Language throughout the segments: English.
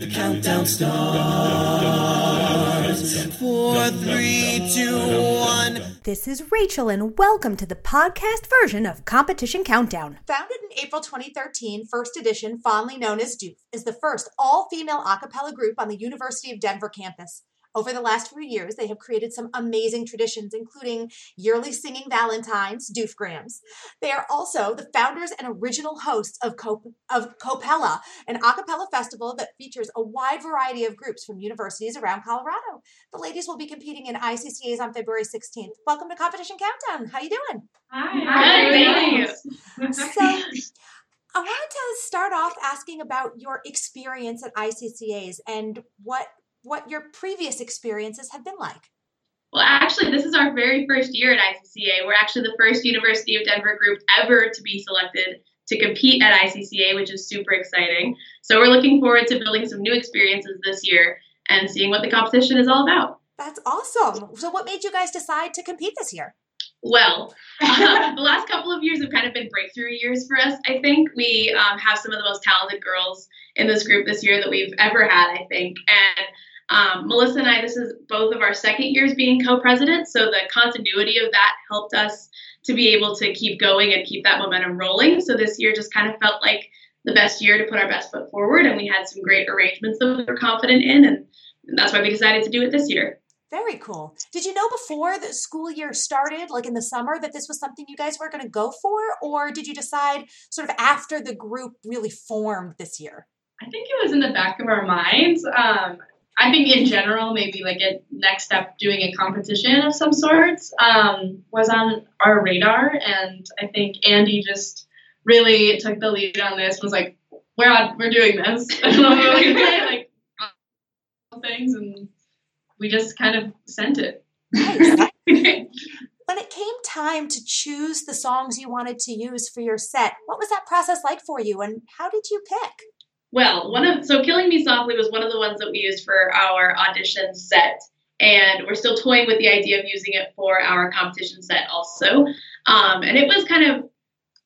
The countdown starts. Four, three, two, one. This is Rachel, and welcome to the podcast version of Competition Countdown. Founded in April 2013, First Edition, fondly known as Doof, is the first all female a cappella group on the University of Denver campus. Over the last few years, they have created some amazing traditions, including yearly singing Valentines, Doofgrams. They are also the founders and original hosts of, Cop- of Copella, an a cappella festival that features a wide variety of groups from universities around Colorado. The ladies will be competing in ICCAs on February 16th. Welcome to Competition Countdown. How you doing? Hi. Thank. So, I wanted to start off asking about your experience at ICCAs and what what your previous experiences have been like. Well, actually, this is our very first year at ICCA. We're actually the first University of Denver group ever to be selected to compete at ICCA, which is super exciting. So we're looking forward to building some new experiences this year and seeing what the competition is all about. That's awesome. So, what made you guys decide to compete this year? Well, uh, the last couple of years have kind of been breakthrough years for us. I think we um, have some of the most talented girls in this group this year that we've ever had. I think, and um, Melissa and I, this is both of our second years being co-presidents, so the continuity of that helped us to be able to keep going and keep that momentum rolling. So this year just kind of felt like the best year to put our best foot forward, and we had some great arrangements that we were confident in, and that's why we decided to do it this year. Very cool. Did you know before the school year started, like in the summer, that this was something you guys were going to go for, or did you decide sort of after the group really formed this year? I think it was in the back of our minds. Um, I think in general, maybe like a next step doing a competition of some sorts um, was on our radar. And I think Andy just really took the lead on this, was like, we're on, we're doing this. like, things, and we just kind of sent it. When it came time to choose the songs you wanted to use for your set, what was that process like for you and how did you pick? Well, one of so Killing Me Softly was one of the ones that we used for our audition set, and we're still toying with the idea of using it for our competition set also. Um, and it was kind of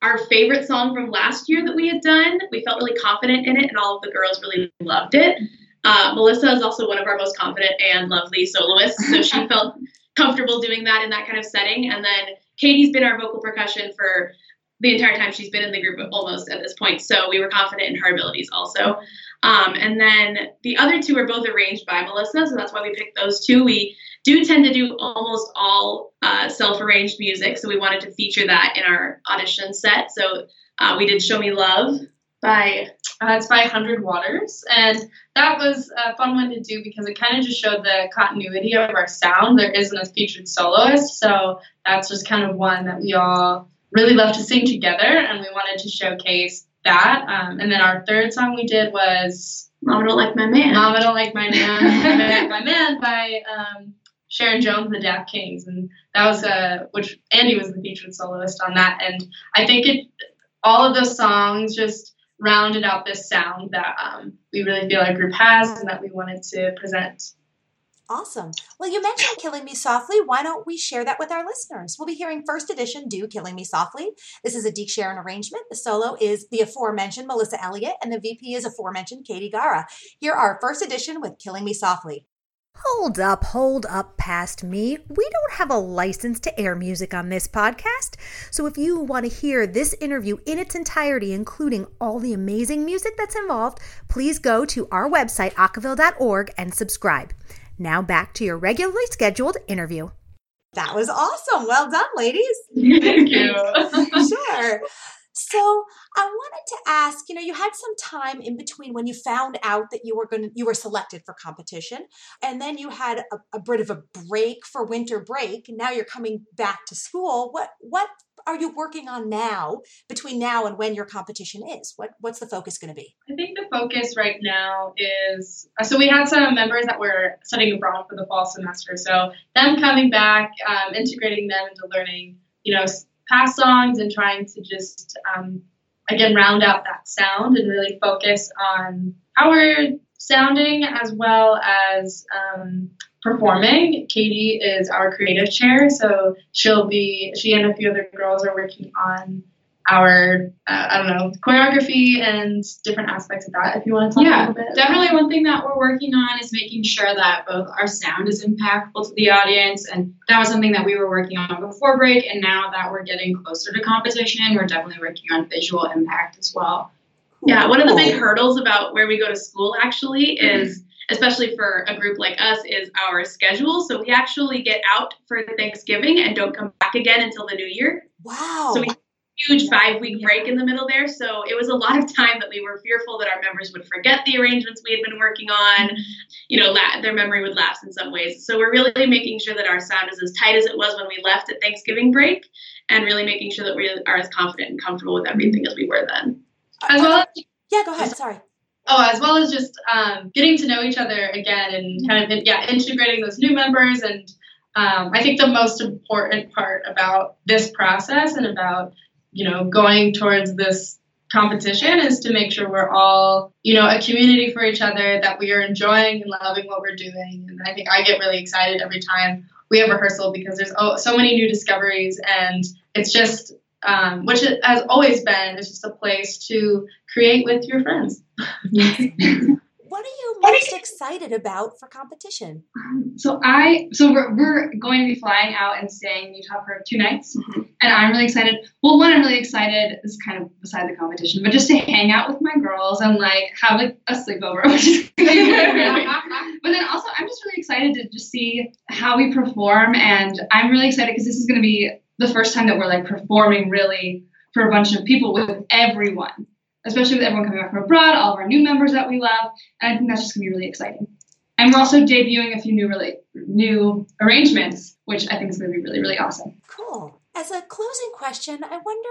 our favorite song from last year that we had done. We felt really confident in it, and all of the girls really loved it. Uh, Melissa is also one of our most confident and lovely soloists, so she felt comfortable doing that in that kind of setting. And then Katie's been our vocal percussion for the entire time she's been in the group almost at this point. So we were confident in her abilities also. Um, and then the other two are both arranged by Melissa, so that's why we picked those two. We do tend to do almost all uh, self arranged music, so we wanted to feature that in our audition set. So uh, we did Show Me Love by. Uh, it's by Hundred Waters, and that was a fun one to do because it kind of just showed the continuity of our sound. There isn't a featured soloist, so that's just kind of one that we all really love to sing together, and we wanted to showcase that. Um, and then our third song we did was Mama Don't Like My Man. Mama Don't Like My Man, My Man by um, Sharon Jones, the Dap-Kings, and that was uh, which Andy was the featured soloist on that. And I think it, all of those songs just rounded out this sound that um, we really feel our group has and that we wanted to present. Awesome. Well, you mentioned Killing Me Softly. Why don't we share that with our listeners? We'll be hearing first edition Do Killing Me Softly. This is a Deke Sharon arrangement. The solo is the aforementioned Melissa Elliott, and the VP is aforementioned Katie Gara. Here are first edition with Killing Me Softly. Hold up, hold up past me. We don't have a license to air music on this podcast. So if you want to hear this interview in its entirety, including all the amazing music that's involved, please go to our website, acaville.org, and subscribe. Now back to your regularly scheduled interview. That was awesome. Well done, ladies. Thank you. sure. So I wanted to ask, you know, you had some time in between when you found out that you were going to, you were selected for competition, and then you had a, a bit of a break for winter break. And now you're coming back to school. What what are you working on now between now and when your competition is? What what's the focus going to be? I think the focus right now is so we had some members that were studying abroad for the fall semester. So them coming back, um, integrating them into learning, you know, past songs and trying to just um, again round out that sound and really focus on we're sounding as well as um, performing. Katie is our creative chair, so she'll be she and a few other girls are working on our uh, I don't know choreography and different aspects of that. If you want to talk a Yeah, little bit. definitely one thing that we're working on is making sure that both our sound is impactful to the audience, and that was something that we were working on before break. And now that we're getting closer to competition, we're definitely working on visual impact as well. Yeah, one of the big hurdles about where we go to school actually is, especially for a group like us, is our schedule. So we actually get out for Thanksgiving and don't come back again until the new year. Wow. So we huge five week break in the middle there. So it was a lot of time that we were fearful that our members would forget the arrangements we had been working on. You know, la- their memory would lapse in some ways. So we're really making sure that our sound is as tight as it was when we left at Thanksgiving break and really making sure that we are as confident and comfortable with everything as we were then. As well as yeah, go ahead. Sorry. Oh, as well as just um, getting to know each other again and kind of yeah integrating those new members and um, I think the most important part about this process and about you know going towards this competition is to make sure we're all you know a community for each other that we are enjoying and loving what we're doing and I think I get really excited every time we have rehearsal because there's oh, so many new discoveries and it's just um, which it has always been is just a place to create with your friends. What are you most excited about for competition? So I, so we're, we're going to be flying out and staying in Utah for two nights, and I'm really excited. Well, one, I'm really excited. This is kind of beside the competition, but just to hang out with my girls and like have like a sleepover, which is really. But then also, I'm just really excited to just see how we perform, and I'm really excited because this is going to be the first time that we're like performing really for a bunch of people with everyone, especially with everyone coming back from abroad, all of our new members that we love, and I think that's just to be really exciting. And we're also debuting a few new really new arrangements, which I think is to be really really awesome. Cool. As a closing question, I wonder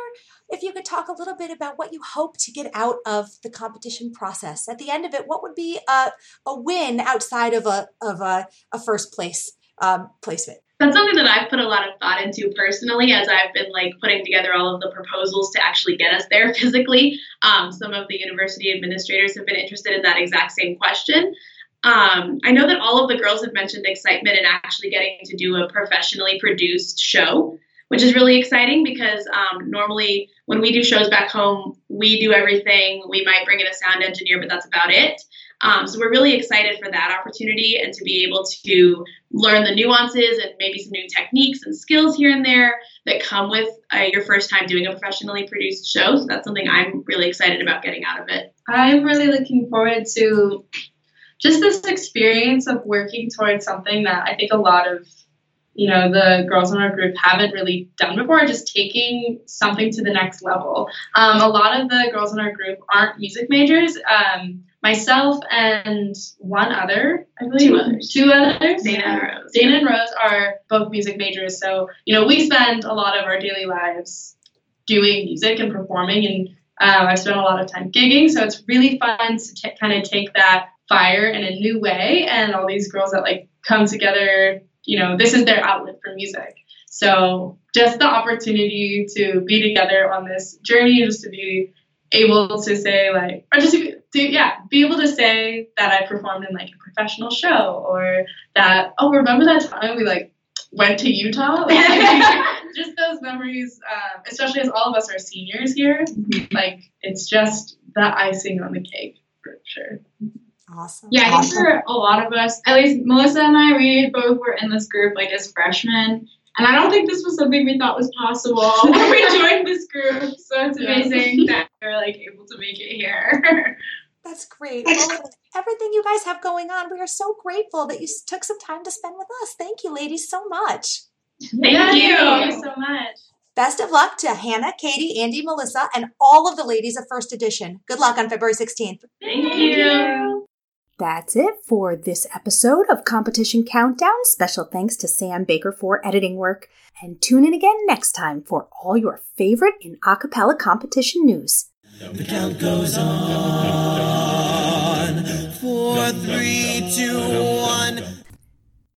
if you could talk a little bit about what you hope to get out of the competition process. At the end of it, what would be a, a win outside of a of a, a first place um, placement? That's something that I've put a lot of thought into personally as I've been like putting together all of the proposals to actually get us there physically. Um, some of the university administrators have been interested in that exact same question. Um, I know that all of the girls have mentioned excitement in actually getting to do a professionally produced show, which is really exciting because um, normally when we do shows back home, we do everything. We might bring in a sound engineer, but that's about it. Um, so we're really excited for that opportunity and to be able to learn the nuances and maybe some new techniques and skills here and there that come with uh, your first time doing a professionally produced show. So that's something I'm really excited about getting out of it. I'm really looking forward to just this experience of working towards something that I think a lot of you know the girls in our group haven't really done before just taking something to the next level um, a lot of the girls in our group aren't music majors um, myself and one other i believe Two others. two others Dana and Rose. dana and rose are both music majors so you know we spend a lot of our daily lives doing music and performing and um, i've spent a lot of time gigging so it's really fun to t- kind of take that fire in a new way and all these girls that like come together you know this is their outlet for music so just the opportunity to be together on this journey just to be able to say like or just to, to yeah be able to say that i performed in like a professional show or that oh remember that time we like went to utah Like, just those memories um, especially as all of us are seniors here like it's just the icing on the cake for sure Awesome. Yeah, I think awesome. for a lot of us, at least Melissa and I, we both were in this group like as freshmen. And I don't think this was something we thought was possible when we joined this group. So it's Yeah. amazing that we're like able to make it here. That's great. Well, everything you guys have going on, we are so grateful that you took some time to spend with us. Thank you, ladies, so much. Thank Yeah, you. thank you so much Best of luck to Hannah, Katie, Andy, Melissa, and all of the ladies of First Edition. Good luck on February 16th. Thank you. That's it for this episode of Competition Countdown. Special thanks to Sam Baker for editing work. And tune in again next time for all your favorite in acapella competition news. The count goes on. Four, three, two, one.